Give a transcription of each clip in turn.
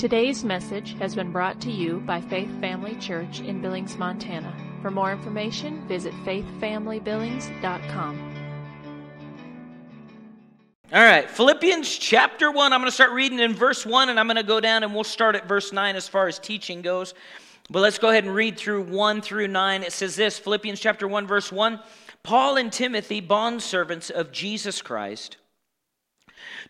Today's message has been brought to you by Faith Family Church in Billings, Montana. For more information, visit faithfamilybillings.com. All right, Philippians chapter 1. I'm going to start reading in verse 1, and I'm going to go down and we'll start at verse 9 as far as teaching goes. But let's go ahead and read through 1 through 9. It says this Philippians chapter 1, verse 1 Paul and Timothy, bondservants of Jesus Christ,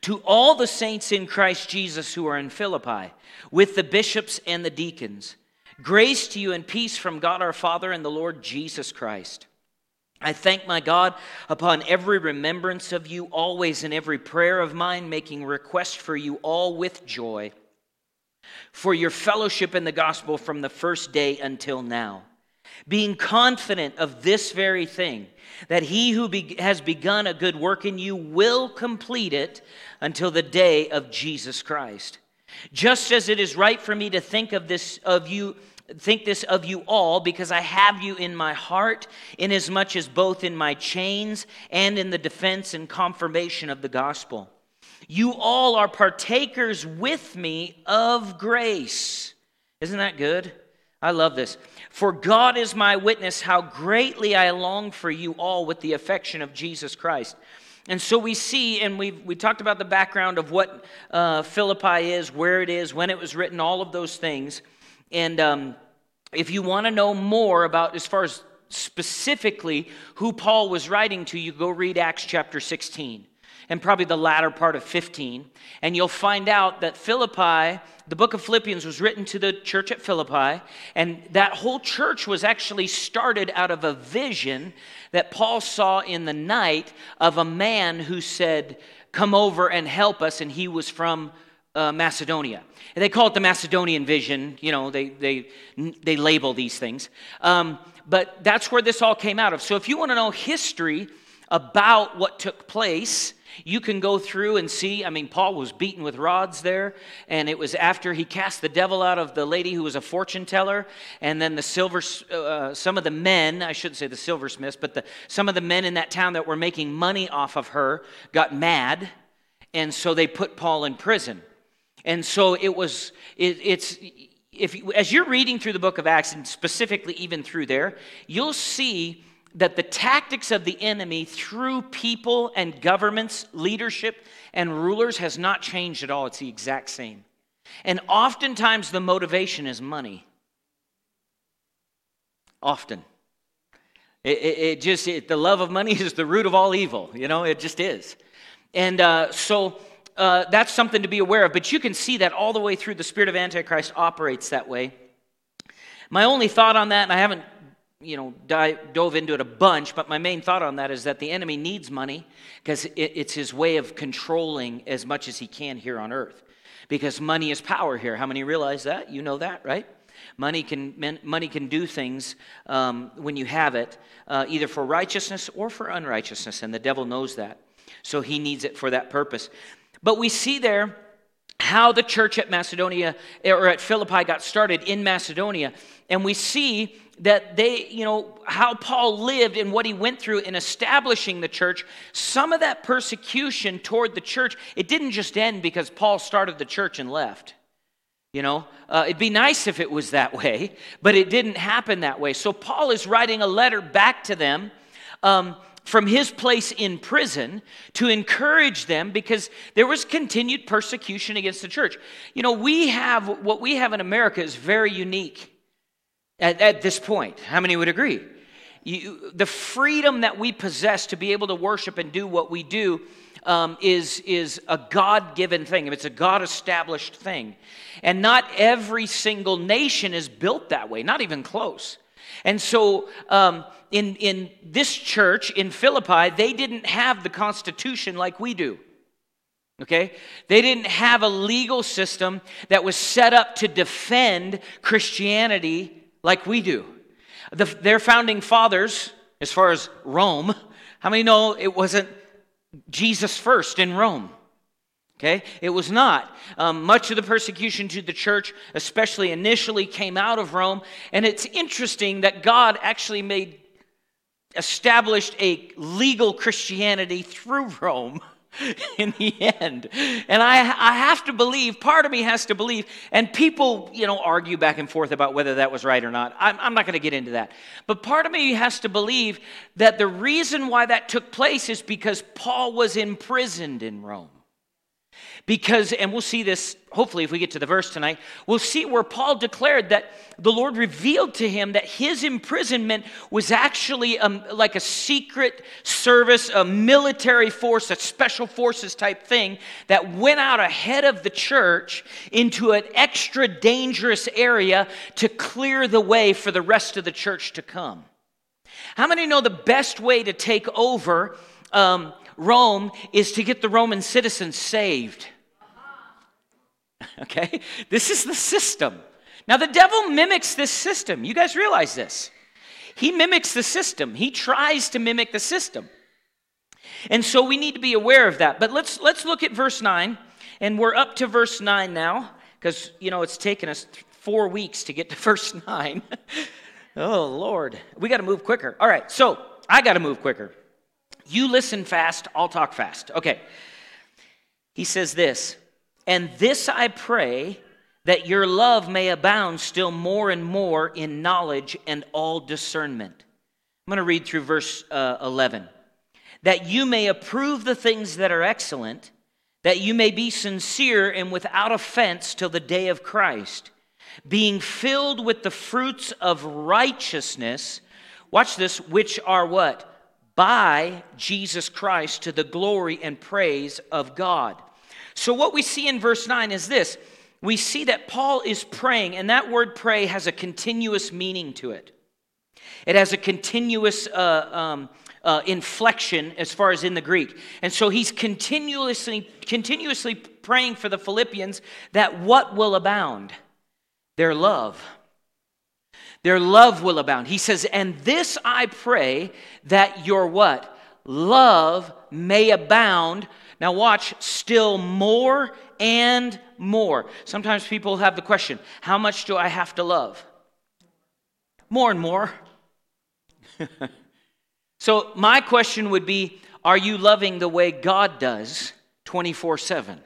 to all the saints in Christ Jesus who are in Philippi, with the bishops and the deacons, grace to you and peace from God our Father and the Lord Jesus Christ. I thank my God upon every remembrance of you, always in every prayer of mine, making request for you all with joy, for your fellowship in the gospel from the first day until now, being confident of this very thing, that he who be- has begun a good work in you will complete it until the day of Jesus Christ. Just as it is right for me to think of this of you think this of you all because I have you in my heart, inasmuch as both in my chains and in the defense and confirmation of the gospel. You all are partakers with me of grace. Isn't that good? I love this. For God is my witness how greatly I long for you all with the affection of Jesus Christ. And so we see, and we we talked about the background of what uh, Philippi is, where it is, when it was written, all of those things. And um, if you want to know more about, as far as specifically who Paul was writing to, you go read Acts chapter 16 and probably the latter part of 15. And you'll find out that Philippi, the book of Philippians, was written to the church at Philippi. And that whole church was actually started out of a vision that Paul saw in the night of a man who said, Come over and help us. And he was from uh, Macedonia. And they call it the Macedonian vision. You know, they, they, they label these things. Um, but that's where this all came out of. So if you want to know history about what took place, you can go through and see. I mean, Paul was beaten with rods there, and it was after he cast the devil out of the lady who was a fortune teller, and then the silver, uh, some of the men, I shouldn't say the silversmiths, but the, some of the men in that town that were making money off of her got mad, and so they put Paul in prison. And so it was, it, it's, if, as you're reading through the book of Acts, and specifically even through there, you'll see that the tactics of the enemy through people and governments, leadership, and rulers has not changed at all. It's the exact same. And oftentimes the motivation is money. Often. It, it, it just, it, the love of money is the root of all evil. You know, it just is. And uh, so uh, that's something to be aware of. But you can see that all the way through the spirit of Antichrist operates that way. My only thought on that, and I haven't you know, dive, dove into it a bunch, but my main thought on that is that the enemy needs money because it, it's his way of controlling as much as he can here on earth. Because money is power here. How many realize that? You know that, right? Money can, money can do things um, when you have it, uh, either for righteousness or for unrighteousness, and the devil knows that. So he needs it for that purpose. But we see there how the church at Macedonia or at Philippi got started in Macedonia. And we see that they, you know, how Paul lived and what he went through in establishing the church, some of that persecution toward the church, it didn't just end because Paul started the church and left. You know, uh, it'd be nice if it was that way, but it didn't happen that way. So Paul is writing a letter back to them. Um, from his place in prison to encourage them because there was continued persecution against the church. You know, we have what we have in America is very unique at, at this point. How many would agree? You, the freedom that we possess to be able to worship and do what we do um, is, is a God given thing. It's a God established thing. And not every single nation is built that way, not even close. And so, um, in, in this church in Philippi, they didn't have the Constitution like we do. Okay? They didn't have a legal system that was set up to defend Christianity like we do. The, their founding fathers, as far as Rome, how many know it wasn't Jesus first in Rome? Okay? It was not. Um, much of the persecution to the church, especially initially, came out of Rome. And it's interesting that God actually made, established a legal Christianity through Rome. in the end. And I, I have to believe, part of me has to believe, and people, you know, argue back and forth about whether that was right or not. I'm, I'm not going to get into that. But part of me has to believe that the reason why that took place is because Paul was imprisoned in Rome. Because, and we'll see this hopefully if we get to the verse tonight, we'll see where Paul declared that the Lord revealed to him that his imprisonment was actually um, like a secret service, a military force, a special forces type thing that went out ahead of the church into an extra dangerous area to clear the way for the rest of the church to come. How many know the best way to take over um, Rome is to get the Roman citizens saved? Okay? This is the system. Now, the devil mimics this system. You guys realize this. He mimics the system, he tries to mimic the system. And so we need to be aware of that. But let's, let's look at verse 9. And we're up to verse 9 now, because, you know, it's taken us four weeks to get to verse 9. oh, Lord. We got to move quicker. All right, so I got to move quicker. You listen fast, I'll talk fast. Okay. He says this and this I pray that your love may abound still more and more in knowledge and all discernment. I'm going to read through verse uh, 11. That you may approve the things that are excellent, that you may be sincere and without offense till the day of Christ, being filled with the fruits of righteousness. Watch this, which are what? By Jesus Christ to the glory and praise of God. So, what we see in verse 9 is this we see that Paul is praying, and that word pray has a continuous meaning to it. It has a continuous uh, um, uh, inflection as far as in the Greek. And so he's continuously, continuously praying for the Philippians that what will abound? Their love. Their love will abound. He says, and this I pray that your what? Love may abound now, watch, still more and more. Sometimes people have the question how much do I have to love? More and more. so, my question would be Are you loving the way God does 24 7?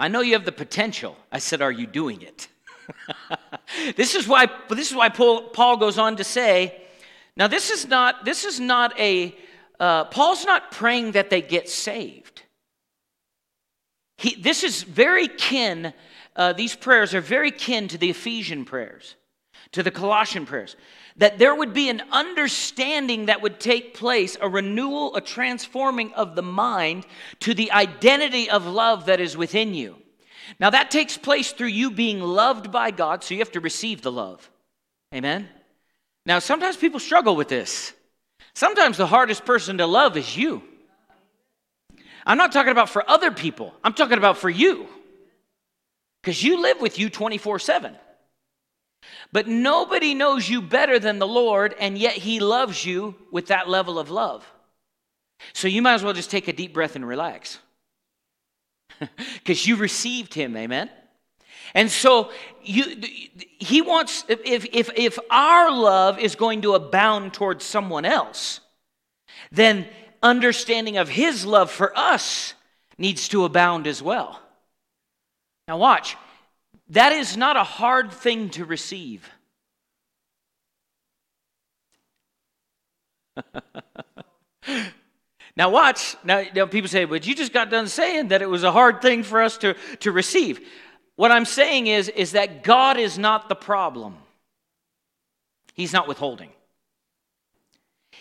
I know you have the potential. I said, Are you doing it? this is why this is why Paul Paul goes on to say, now this is not this is not a uh, Paul's not praying that they get saved. He, this is very kin, uh, these prayers are very kin to the Ephesian prayers, to the Colossian prayers. That there would be an understanding that would take place, a renewal, a transforming of the mind to the identity of love that is within you. Now, that takes place through you being loved by God, so you have to receive the love. Amen? Now, sometimes people struggle with this. Sometimes the hardest person to love is you. I'm not talking about for other people, I'm talking about for you. Because you live with you 24 7. But nobody knows you better than the Lord, and yet He loves you with that level of love. So you might as well just take a deep breath and relax. Because you received Him, amen? And so you, he wants, if, if, if our love is going to abound towards someone else, then understanding of his love for us needs to abound as well. Now, watch, that is not a hard thing to receive. now, watch. Now, now, people say, but you just got done saying that it was a hard thing for us to, to receive. What I'm saying is, is that God is not the problem. He's not withholding.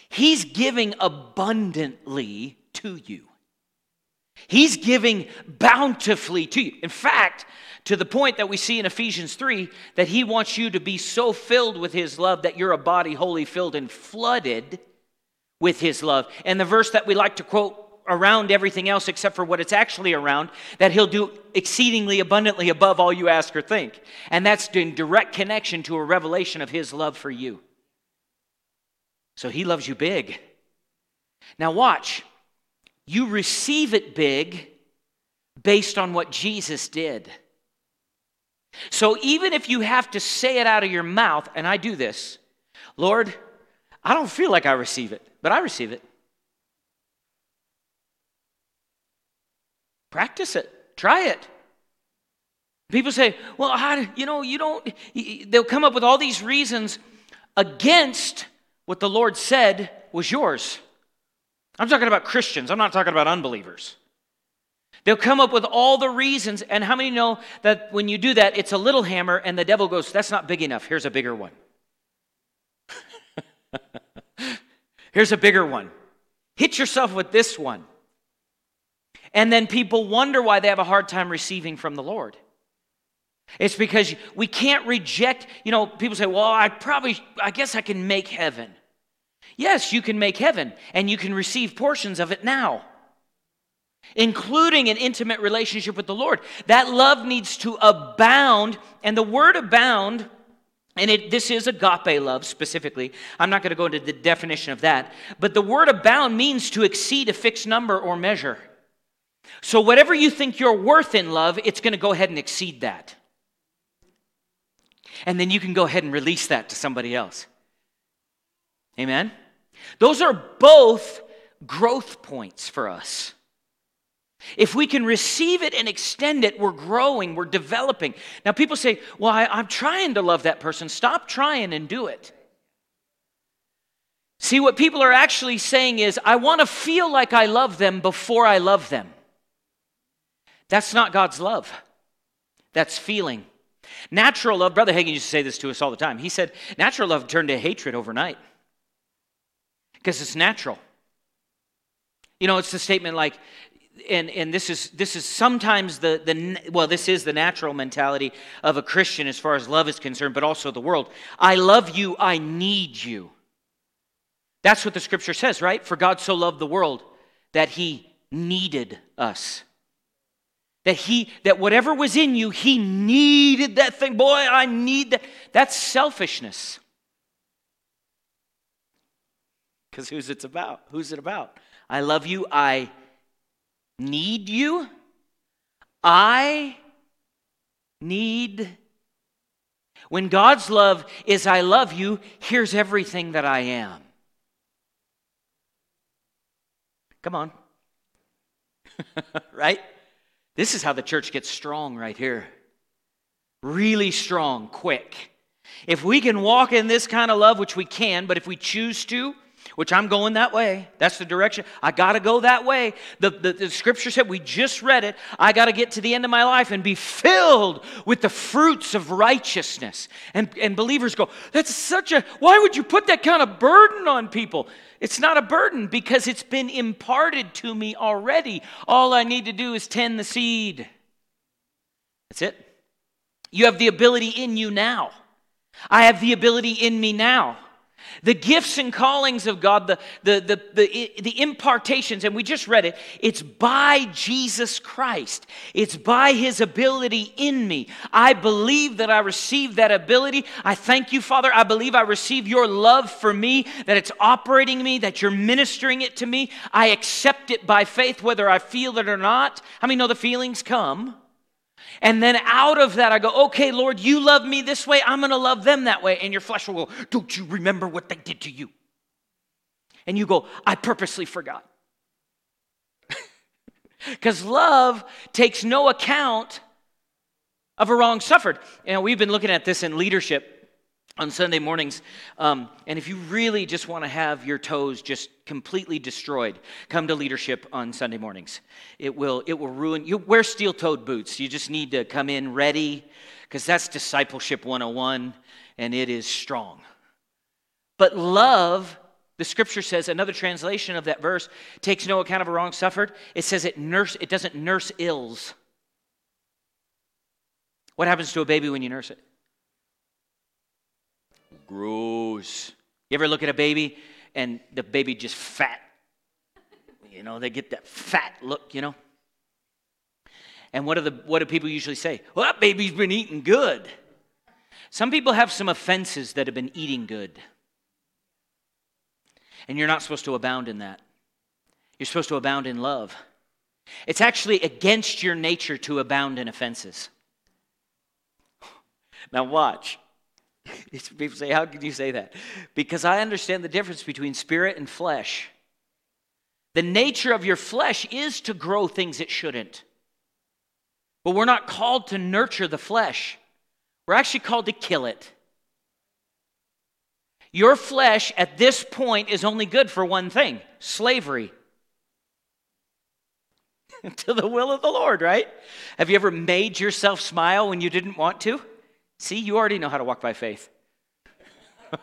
He's giving abundantly to you. He's giving bountifully to you. In fact, to the point that we see in Ephesians 3 that he wants you to be so filled with his love that you're a body wholly filled and flooded with his love. And the verse that we like to quote around everything else except for what it's actually around, that He'll do exceedingly abundantly above all you ask or think. And that's in direct connection to a revelation of His love for you. So He loves you big. Now, watch. You receive it big based on what Jesus did. So even if you have to say it out of your mouth, and I do this, Lord, I don't feel like I receive it, but I receive it. Practice it. Try it. People say, well, how, you know, you don't, they'll come up with all these reasons against what the Lord said was yours. I'm talking about Christians, I'm not talking about unbelievers. They'll come up with all the reasons, and how many know that when you do that, it's a little hammer, and the devil goes, That's not big enough. Here's a bigger one. Here's a bigger one. Hit yourself with this one. And then people wonder why they have a hard time receiving from the Lord. It's because we can't reject, you know, people say, well, I probably, I guess I can make heaven. Yes, you can make heaven, and you can receive portions of it now, including an intimate relationship with the Lord. That love needs to abound, and the word abound, and it, this is agape love specifically. I'm not going to go into the definition of that, but the word abound means to exceed a fixed number or measure. So, whatever you think you're worth in love, it's going to go ahead and exceed that. And then you can go ahead and release that to somebody else. Amen? Those are both growth points for us. If we can receive it and extend it, we're growing, we're developing. Now, people say, Well, I, am trying to love that person. Stop trying and do it. See, what people are actually saying is, I want to feel like I love them before I love them. That's not God's love, that's feeling. Natural love, Brother Hagin used to say this to us all the time. He said, Natural love turned to hatred overnight because it's natural. You know, it's the statement like, and, and this is this is sometimes the, the well this is the natural mentality of a christian as far as love is concerned but also the world. I love you i need you. That's what the scripture says right? For god so loved the world that he needed us. That he that whatever was in you he needed that thing. Boy i need that. That's selfishness. Because who's it's about? Who's it about? I love you i need you i need when god's love is i love you here's everything that i am come on right this is how the church gets strong right here. Really strong, quick. If we can walk in this kind of love, which we can, but if we choose to, which I'm going that way, that's the direction. I got to go that way. The, the, the, scripture said, we just read it. I got to get to the end of my life and be filled with the fruits of righteousness. And, and believers go, that's such a, why would you put that kind of burden on people? It's not a burden because it's been imparted to me already. All I need to do is tend the seed. That's it. You have the ability in you now. I have the ability in me now. The gifts and callings of God, the, the, the, the, the impartations, and we just read it, it's by Jesus Christ. It's by His ability in me. I believe that I receive that ability. I thank you, Father. I believe I receive your love for me, that it's operating me, that you're ministering it to me. I accept it by faith, whether I feel it or not. How many know the feelings come? And then out of that, I go, okay, Lord, you love me this way. I'm going to love them that way. And your flesh will go, don't you remember what they did to you? And you go, I purposely forgot. Because love takes no account of a wrong suffered. You know, we've been looking at this in leadership on Sunday mornings. Um, and if you really just want to have your toes just completely destroyed, come to leadership on Sunday mornings. It will, it will ruin you. Wear steel toed boots. You just need to come in ready because that's discipleship 101 and it is strong. But love, the scripture says, another translation of that verse takes no account of a wrong suffered. It says it nurse, it doesn't nurse ills. What happens to a baby when you nurse it? Gross. You ever look at a baby and the baby just fat? You know, they get that fat look, you know? And what, do the, what do people usually say? Well, that baby's been eating good. Some people have some offenses that have been eating good. And you're not supposed to abound in that. You're supposed to abound in love. It's actually against your nature to abound in offenses. Now, watch. People say, How can you say that? Because I understand the difference between spirit and flesh. The nature of your flesh is to grow things it shouldn't. But we're not called to nurture the flesh, we're actually called to kill it. Your flesh at this point is only good for one thing slavery. to the will of the Lord, right? Have you ever made yourself smile when you didn't want to? See, you already know how to walk by faith.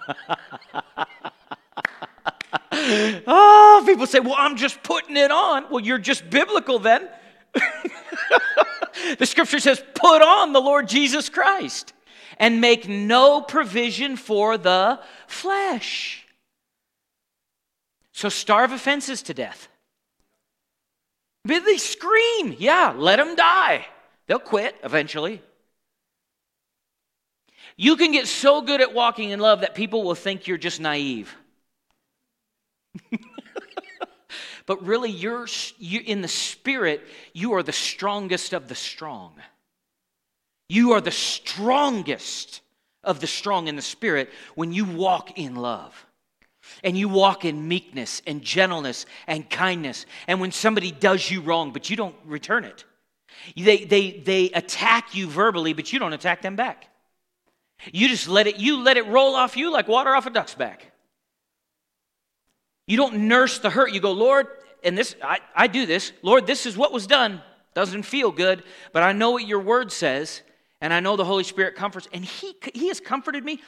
oh, people say, well, I'm just putting it on. Well, you're just biblical then. the scripture says, put on the Lord Jesus Christ and make no provision for the flesh. So starve offenses to death. But they scream. Yeah, let them die. They'll quit eventually. You can get so good at walking in love that people will think you're just naive. but really, you're, you, in the spirit, you are the strongest of the strong. You are the strongest of the strong in the spirit when you walk in love. And you walk in meekness and gentleness and kindness. And when somebody does you wrong, but you don't return it, they, they, they attack you verbally, but you don't attack them back. You just let it, you let it roll off you like water off a duck's back. You don't nurse the hurt. You go, Lord, and this, I, I do this. Lord, this is what was done. Doesn't feel good, but I know what your word says, and I know the Holy Spirit comforts. And He, he has comforted me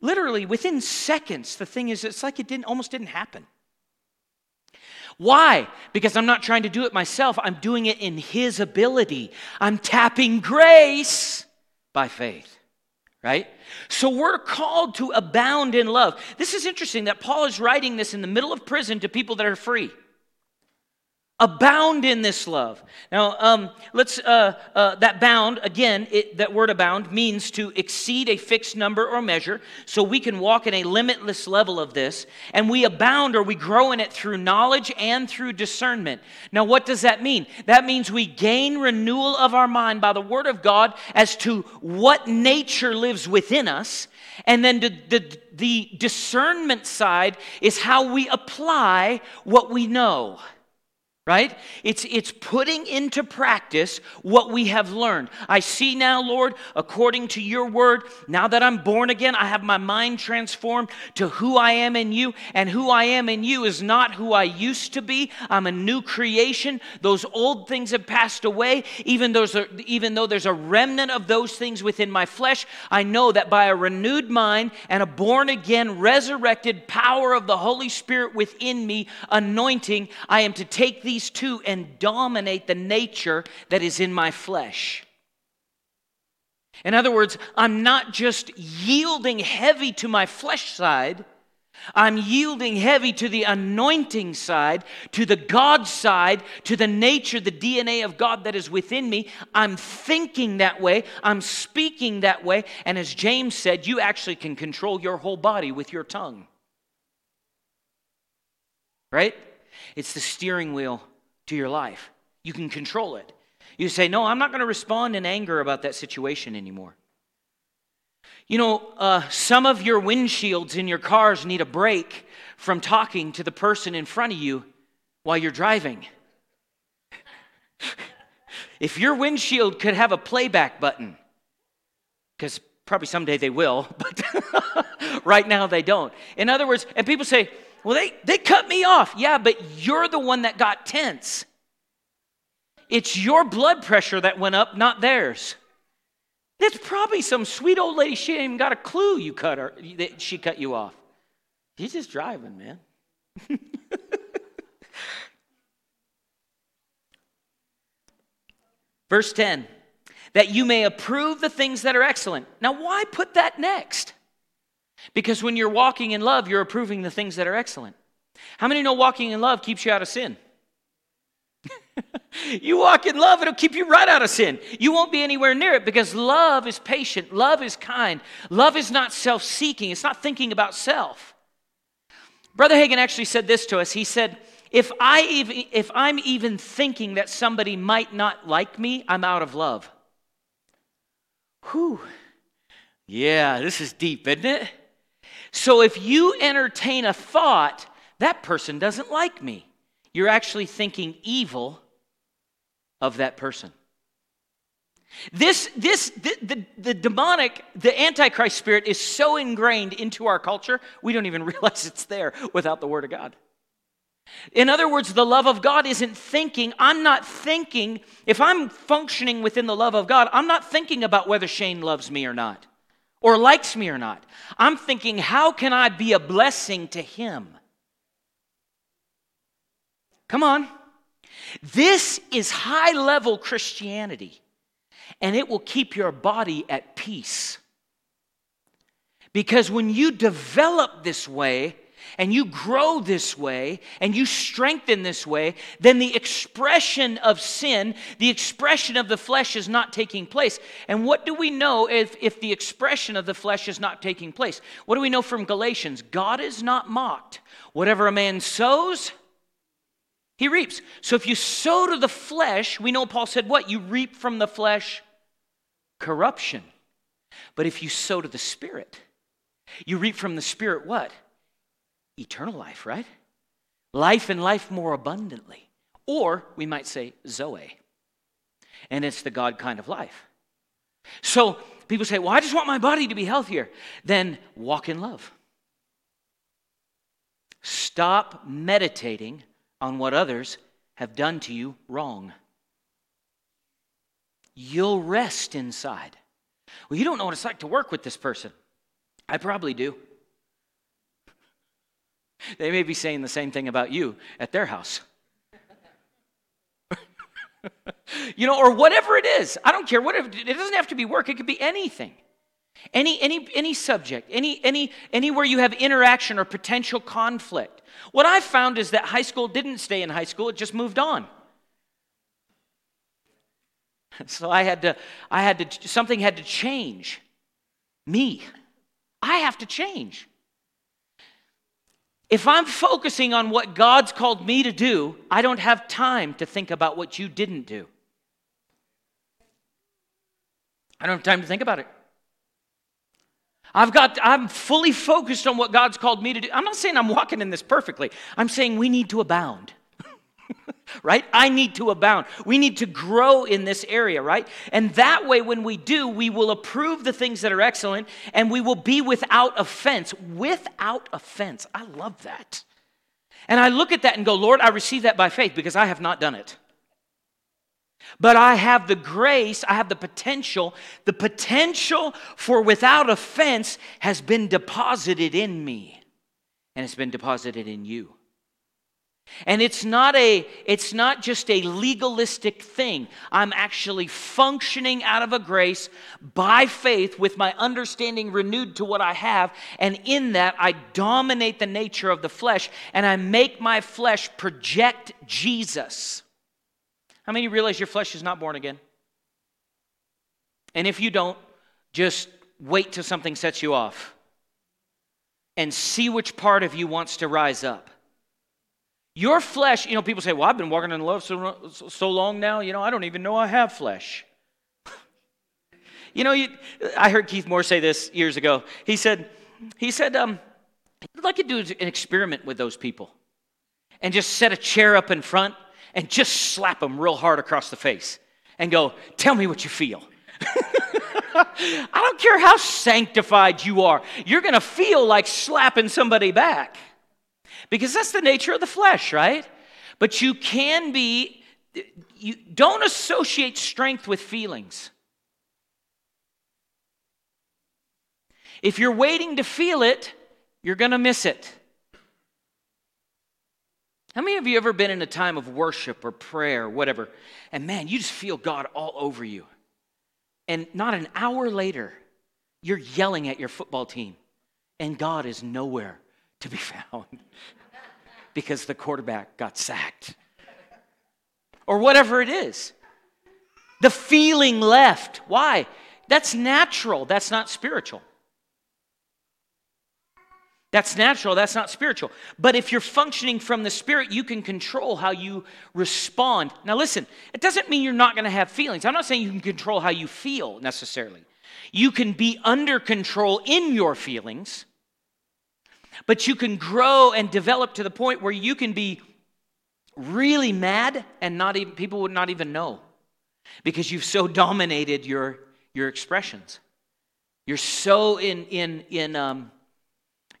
literally within seconds. The thing is, it's like it didn't, almost didn't happen. Why? Because I'm not trying to do it myself. I'm doing it in His ability. I'm tapping grace by faith right? So we're called to abound in love. This is interesting that Paul is writing this in the middle of prison to people that are free abound in this love. Now um, let's uh, uh, that bound again it, that word abound means to exceed a fixed number or measure. So we can walk in a limitless level of this and we abound or we grow in it through knowledge and through discernment. Now what does that mean? That means we gain renewal of our mind by the word of god as to what nature lives within us and then the, the, the discernment side is how we apply what we know right? It's, it's putting into practice what we have learned. I see now, Lord, according to your word, now that I'm born again, I have my mind transformed to who I am in you, and who I am in you is not who I used to be. I'm a new creation. Those old things have passed away. Even, those are, even though there's a remnant of those things within my flesh, I know that by a renewed mind and a born again, resurrected power of the Holy Spirit within me, anointing, I am to take these these two and dominate the nature that is in my flesh. In other words, I'm not just yielding heavy to my flesh side, I'm yielding heavy to the anointing side, to the God side, to the nature, the DNA of God that is within me. I'm thinking that way, I'm speaking that way, and as James said, you actually can control your whole body with your tongue. Right? It's the steering wheel to your life. You can control it. You say, No, I'm not going to respond in anger about that situation anymore. You know, uh, some of your windshields in your cars need a break from talking to the person in front of you while you're driving. if your windshield could have a playback button, because probably someday they will, but right now they don't. In other words, and people say, well, they, they cut me off. Yeah, but you're the one that got tense. It's your blood pressure that went up, not theirs. It's probably some sweet old lady. She ain't even got a clue you cut her. That she cut you off. She's just driving, man. Verse 10 that you may approve the things that are excellent. Now, why put that next? Because when you're walking in love, you're approving the things that are excellent. How many know walking in love keeps you out of sin? you walk in love, it'll keep you right out of sin. You won't be anywhere near it because love is patient, love is kind, love is not self seeking, it's not thinking about self. Brother Hagin actually said this to us. He said, if, I even, if I'm even thinking that somebody might not like me, I'm out of love. Whew. Yeah, this is deep, isn't it? So if you entertain a thought, that person doesn't like me, you're actually thinking evil of that person. This, this, the, the, the, demonic, the antichrist spirit is so ingrained into our culture, we don't even realize it's there without the Word of God. In other words, the love of God isn't thinking, I'm not thinking, if I'm functioning within the love of God, I'm not thinking about whether Shane loves me or not, or likes me or not. I'm thinking, how can I be a blessing to him? Come on. This is high level Christianity and it will keep your body at peace. Because when you develop this way, and you grow this way and you strengthen this way, then the expression of sin, the expression of the flesh is not taking place. And what do we know if, if the expression of the flesh is not taking place? What do we know from Galatians? God is not mocked. Whatever a man sows, he reaps. So if you sow to the flesh, we know Paul said what? You reap from the flesh corruption. But if you sow to the Spirit, you reap from the Spirit what? Eternal life, right? Life and life more abundantly. Or we might say Zoe. And it's the God kind of life. So people say, well, I just want my body to be healthier. Then walk in love. Stop meditating on what others have done to you wrong you'll rest inside. Well, you don't know what it's like to work with this person. I probably do. They may be saying the same thing about you at their house. you know, or whatever it is. I don't care. Whatever, it doesn't have to be work, it could be anything. Any, any, any subject, any, any, anywhere you have interaction or potential conflict. What I found is that high school didn't stay in high school, it just moved on. So I had to, I had to, something had to change. Me. I have to change. If I'm focusing on what God's called me to do, I don't have time to think about what you didn't do. I don't have time to think about it. I've got I'm fully focused on what God's called me to do. I'm not saying I'm walking in this perfectly. I'm saying we need to abound. right? I need to abound. We need to grow in this area, right? And that way, when we do, we will approve the things that are excellent and we will be without offense. Without offense. I love that. And I look at that and go, Lord, I receive that by faith because I have not done it. But I have the grace, I have the potential. The potential for without offense has been deposited in me, and it's been deposited in you. And it's not a it's not just a legalistic thing. I'm actually functioning out of a grace by faith with my understanding renewed to what I have and in that I dominate the nature of the flesh and I make my flesh project Jesus. How many you realize your flesh is not born again? And if you don't, just wait till something sets you off and see which part of you wants to rise up. Your flesh, you know, people say, well, I've been walking in love so, so long now, you know, I don't even know I have flesh. you know, you, I heard Keith Moore say this years ago. He said, he said, um, I'd like to do an experiment with those people and just set a chair up in front and just slap them real hard across the face and go, tell me what you feel. I don't care how sanctified you are, you're going to feel like slapping somebody back because that's the nature of the flesh, right? But you can be, you don't associate strength with feelings. If you're waiting to feel it, you're going to miss it. How many of you ever been in a time of worship or prayer or whatever, and man, you just feel God all over you? And not an hour later, you're yelling at your football team, and God is nowhere to be found because the quarterback got sacked. Or whatever it is. The feeling left. Why? That's natural, that's not spiritual. That's natural, that's not spiritual. But if you're functioning from the Spirit, you can control how you respond. Now, listen, it doesn't mean you're not going to have feelings. I'm not saying you can control how you feel necessarily. You can be under control in your feelings, but you can grow and develop to the point where you can be really mad and not even people would not even know. because you've so dominated your, your expressions. You're so in, in, in, um,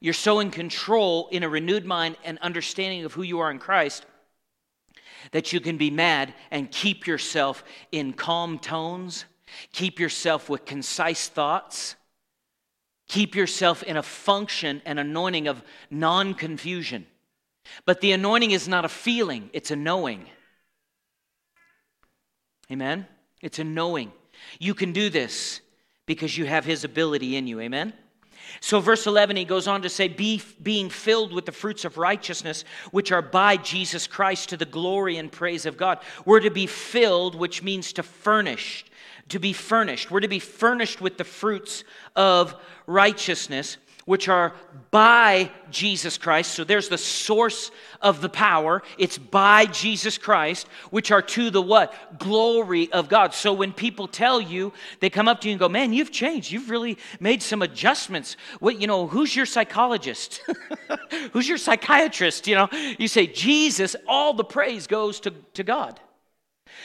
you're so in control in a renewed mind and understanding of who you are in Christ that you can be mad and keep yourself in calm tones, keep yourself with concise thoughts, keep yourself in a function and anointing of non confusion. But the anointing is not a feeling, it's a knowing. Amen? It's a knowing. You can do this because you have His ability in you. Amen? So, verse 11, he goes on to say, Be, being filled with the fruits of righteousness, which are by Jesus Christ to the glory and praise of God. We're to be filled, which means to furnish, to be furnished. We're to be furnished with the fruits of righteousness which are by Jesus Christ. So there's the source of the power. It's by Jesus Christ, which are to the what? Glory of God. So when people tell you, they come up to you and go, Man, you've changed. You've really made some adjustments. What, you know, who's your psychologist? who's your psychiatrist? You know, you say, Jesus, all the praise goes to, to God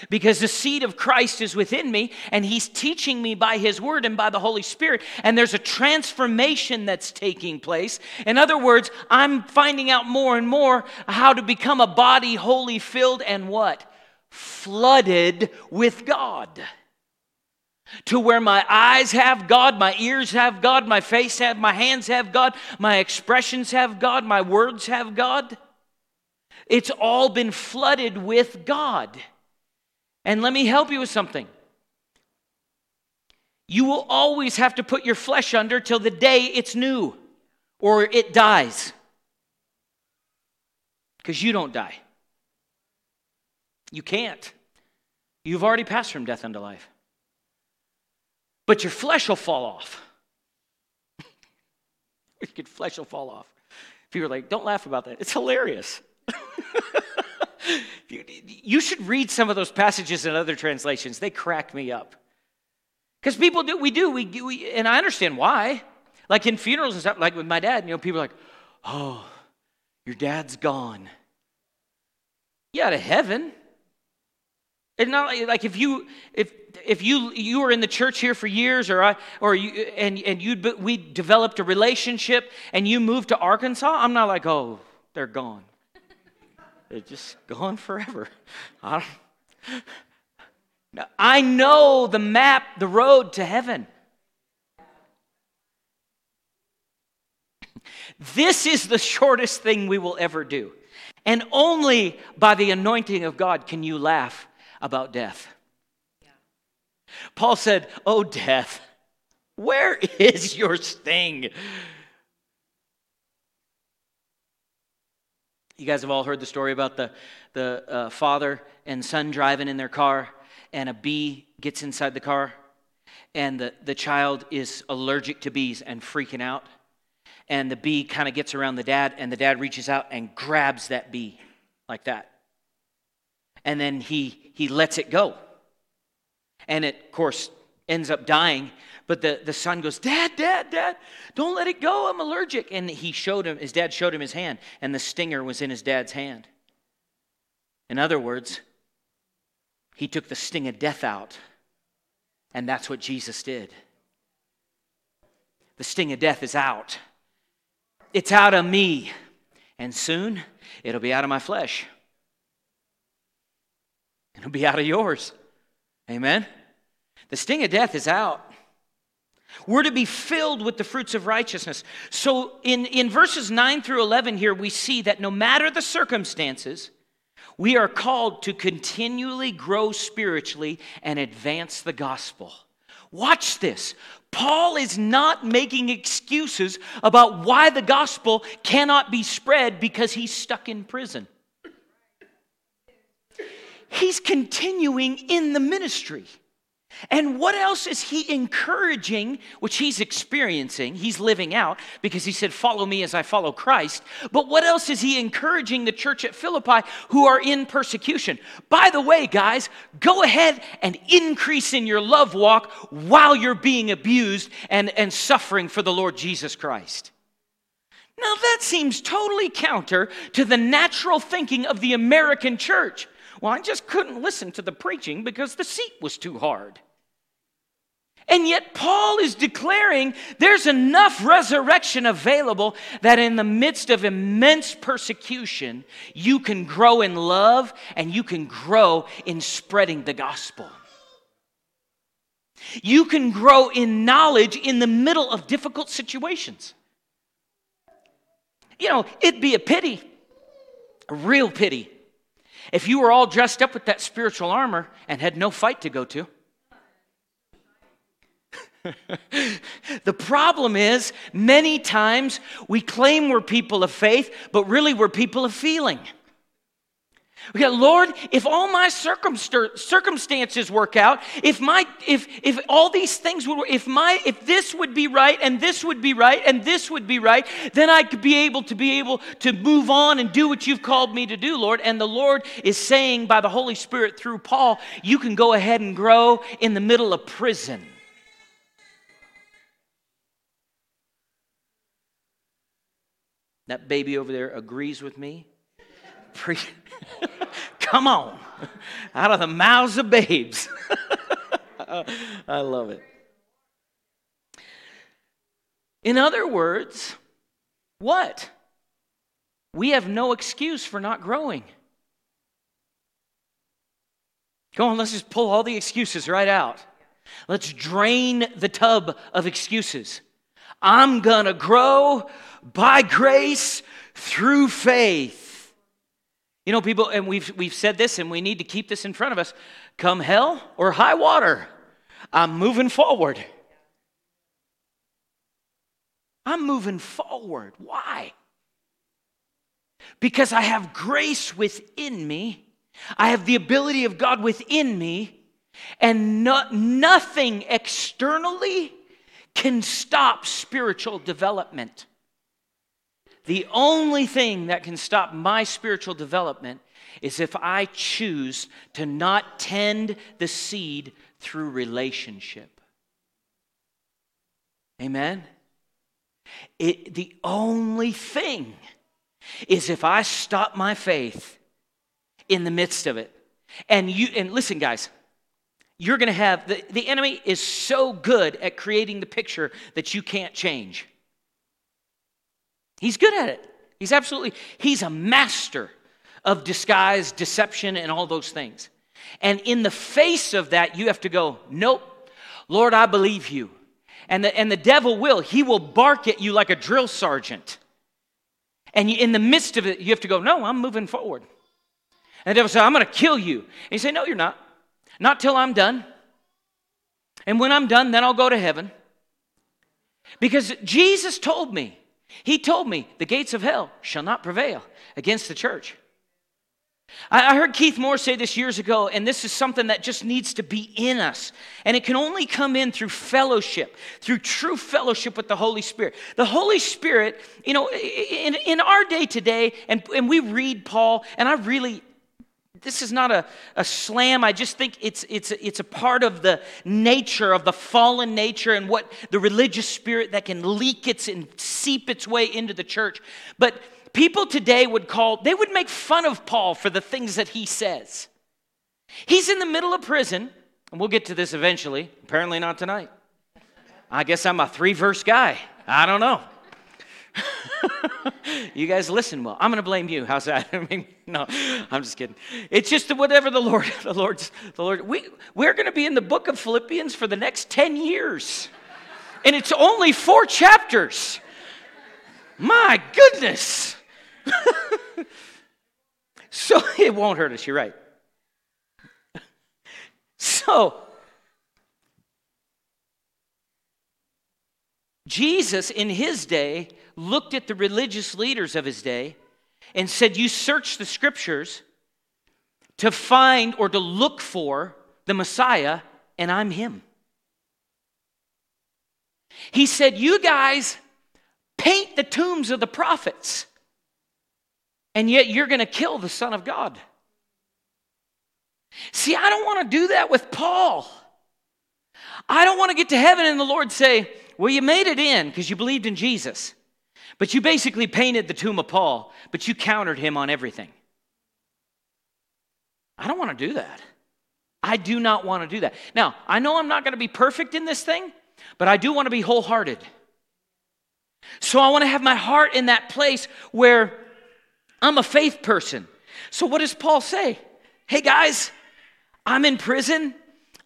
because the seed of Christ is within me and he's teaching me by his word and by the Holy Spirit and there's a transformation that's taking place. In other words, I'm finding out more and more how to become a body wholly filled and what? Flooded with God. To where my eyes have God, my ears have God, my face have, my hands have God, my expressions have God, my words have God. It's all been flooded with God. And let me help you with something. You will always have to put your flesh under till the day it's new or it dies. Because you don't die. You can't. You've already passed from death unto life. But your flesh will fall off. your flesh will fall off. People are like, don't laugh about that. It's hilarious. You should read some of those passages in other translations. They crack me up. Because people do, we do, we, we, and I understand why. Like in funerals and stuff, like with my dad, you know, people are like, oh, your dad's gone. Yeah, to heaven. It's not like if you if if you you were in the church here for years, or I or you and and you we developed a relationship, and you moved to Arkansas. I'm not like, oh, they're gone. It's just gone forever. I, I know the map, the road to heaven. This is the shortest thing we will ever do. And only by the anointing of God can you laugh about death. Yeah. Paul said, Oh, death, where is your sting? You guys have all heard the story about the, the uh, father and son driving in their car, and a bee gets inside the car, and the, the child is allergic to bees and freaking out. And the bee kind of gets around the dad, and the dad reaches out and grabs that bee like that. And then he, he lets it go. And it, of course, ends up dying. But the, the son goes, Dad, Dad, Dad, don't let it go. I'm allergic. And he showed him, his dad showed him his hand, and the stinger was in his dad's hand. In other words, he took the sting of death out. And that's what Jesus did. The sting of death is out. It's out of me. And soon it'll be out of my flesh. It'll be out of yours. Amen? The sting of death is out. We're to be filled with the fruits of righteousness. So, in, in verses 9 through 11 here, we see that no matter the circumstances, we are called to continually grow spiritually and advance the gospel. Watch this. Paul is not making excuses about why the gospel cannot be spread because he's stuck in prison. He's continuing in the ministry. And what else is he encouraging, which he's experiencing, he's living out, because he said, Follow me as I follow Christ. But what else is he encouraging the church at Philippi who are in persecution? By the way, guys, go ahead and increase in your love walk while you're being abused and, and suffering for the Lord Jesus Christ. Now, that seems totally counter to the natural thinking of the American church. Well, I just couldn't listen to the preaching because the seat was too hard. And yet, Paul is declaring there's enough resurrection available that in the midst of immense persecution, you can grow in love and you can grow in spreading the gospel. You can grow in knowledge in the middle of difficult situations. You know, it'd be a pity, a real pity, if you were all dressed up with that spiritual armor and had no fight to go to. the problem is, many times we claim we're people of faith, but really we're people of feeling. Okay, Lord, if all my circumstances work out, if my if if all these things would if my if this would be right and this would be right and this would be right, then I could be able to be able to move on and do what you've called me to do, Lord. And the Lord is saying by the Holy Spirit through Paul, you can go ahead and grow in the middle of prison. That baby over there agrees with me. Pre- Come on, out of the mouths of babes. I love it. In other words, what? We have no excuse for not growing. Go on, let's just pull all the excuses right out. Let's drain the tub of excuses. I'm gonna grow by grace through faith. You know, people, and we've, we've said this and we need to keep this in front of us come hell or high water, I'm moving forward. I'm moving forward. Why? Because I have grace within me, I have the ability of God within me, and no, nothing externally can stop spiritual development. The only thing that can stop my spiritual development is if I choose to not tend the seed through relationship. Amen? It, the only thing is if I stop my faith in the midst of it. And you and listen guys, you're going to have the, the enemy is so good at creating the picture that you can't change. He's good at it. He's absolutely, he's a master of disguise, deception, and all those things. And in the face of that, you have to go, Nope, Lord, I believe you. And the, and the devil will, he will bark at you like a drill sergeant. And you, in the midst of it, you have to go, No, I'm moving forward. And the devil says, I'm going to kill you. And you say, No, you're not. Not till I'm done. And when I'm done, then I'll go to heaven. Because Jesus told me, he told me, the gates of hell shall not prevail against the church. I heard Keith Moore say this years ago, and this is something that just needs to be in us. And it can only come in through fellowship, through true fellowship with the Holy Spirit. The Holy Spirit, you know, in, in our day today, and, and we read Paul, and I really, this is not a, a slam. I just think it's, it's, it's a part of the nature of the fallen nature and what the religious spirit that can leak its and seep its way into the church. But people today would call, they would make fun of Paul for the things that he says. He's in the middle of prison, and we'll get to this eventually. Apparently, not tonight. I guess I'm a three verse guy. I don't know. you guys listen well. I'm going to blame you. How's that? I mean, no, I'm just kidding. It's just whatever the Lord, the Lord's, the Lord. We we're going to be in the book of Philippians for the next ten years, and it's only four chapters. My goodness. so it won't hurt us. You're right. So Jesus, in his day, looked at the religious leaders of his day and said, You search the scriptures to find or to look for the Messiah, and I'm him. He said, You guys paint the tombs of the prophets, and yet you're going to kill the Son of God. See, I don't want to do that with Paul. I don't want to get to heaven and the Lord say, Well, you made it in because you believed in Jesus. But you basically painted the tomb of Paul, but you countered him on everything. I don't want to do that. I do not want to do that. Now, I know I'm not going to be perfect in this thing, but I do want to be wholehearted. So I want to have my heart in that place where I'm a faith person. So what does Paul say? Hey guys, I'm in prison.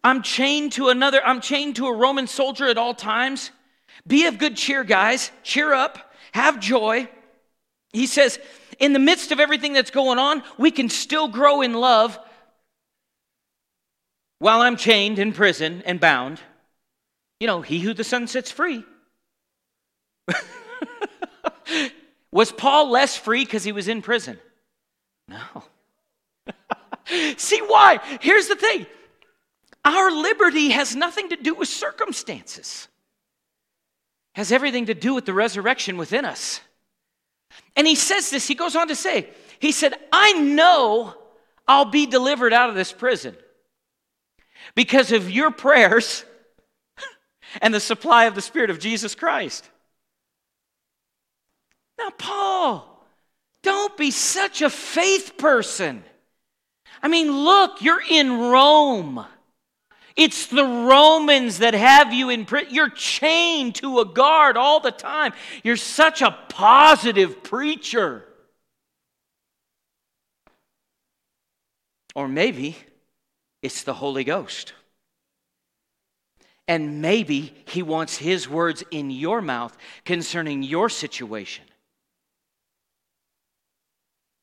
I'm chained to another, I'm chained to a Roman soldier at all times. Be of good cheer, guys. Cheer up. Have joy. He says, in the midst of everything that's going on, we can still grow in love while I'm chained in prison and bound. You know, he who the Son sets free. was Paul less free because he was in prison? No. See why? Here's the thing our liberty has nothing to do with circumstances, has everything to do with the resurrection within us. And he says this, he goes on to say, he said, I know I'll be delivered out of this prison because of your prayers and the supply of the Spirit of Jesus Christ. Now, Paul, don't be such a faith person. I mean, look, you're in Rome. It's the Romans that have you in prison. You're chained to a guard all the time. You're such a positive preacher. Or maybe it's the Holy Ghost. And maybe He wants His words in your mouth concerning your situation.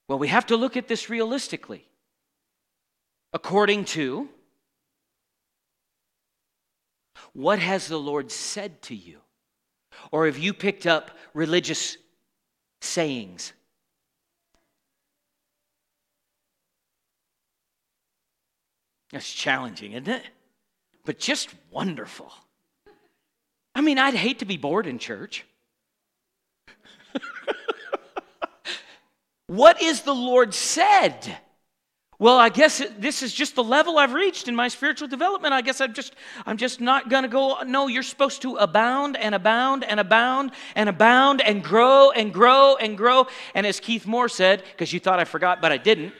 Well, we have to look at this realistically. According to what has the Lord said to you? Or have you picked up religious sayings? That's challenging, isn't it? But just wonderful. I mean, I'd hate to be bored in church. what is the Lord said? Well, I guess this is just the level I've reached in my spiritual development. I guess I'm just I'm just not going to go no, you're supposed to abound and abound and abound and abound and grow and grow and grow. And as Keith Moore said, because you thought I forgot but I didn't.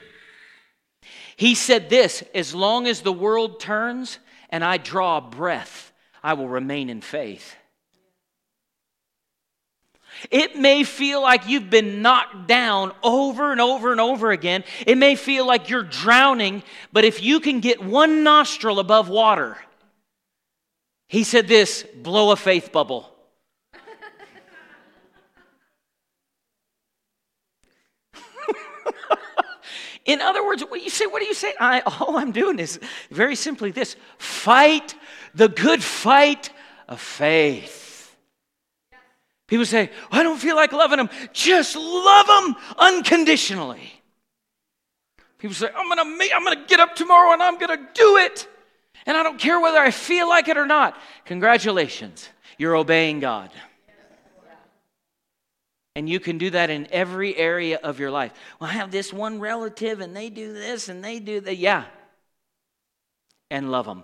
He said this, as long as the world turns and I draw breath, I will remain in faith. It may feel like you've been knocked down over and over and over again. It may feel like you're drowning, but if you can get one nostril above water, he said this blow a faith bubble. In other words, what you say, what do you say? I, all I'm doing is very simply this fight the good fight of faith. People say, I don't feel like loving them. Just love them unconditionally. People say, I'm gonna, make, I'm gonna get up tomorrow and I'm gonna do it. And I don't care whether I feel like it or not. Congratulations, you're obeying God. And you can do that in every area of your life. Well, I have this one relative and they do this and they do that. Yeah. And love them.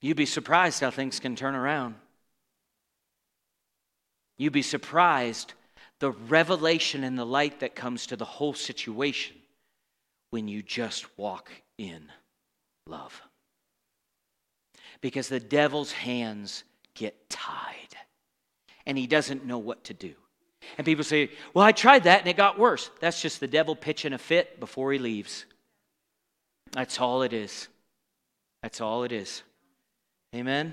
You'd be surprised how things can turn around. You'd be surprised the revelation and the light that comes to the whole situation when you just walk in love. Because the devil's hands get tied and he doesn't know what to do. And people say, Well, I tried that and it got worse. That's just the devil pitching a fit before he leaves. That's all it is. That's all it is. Amen.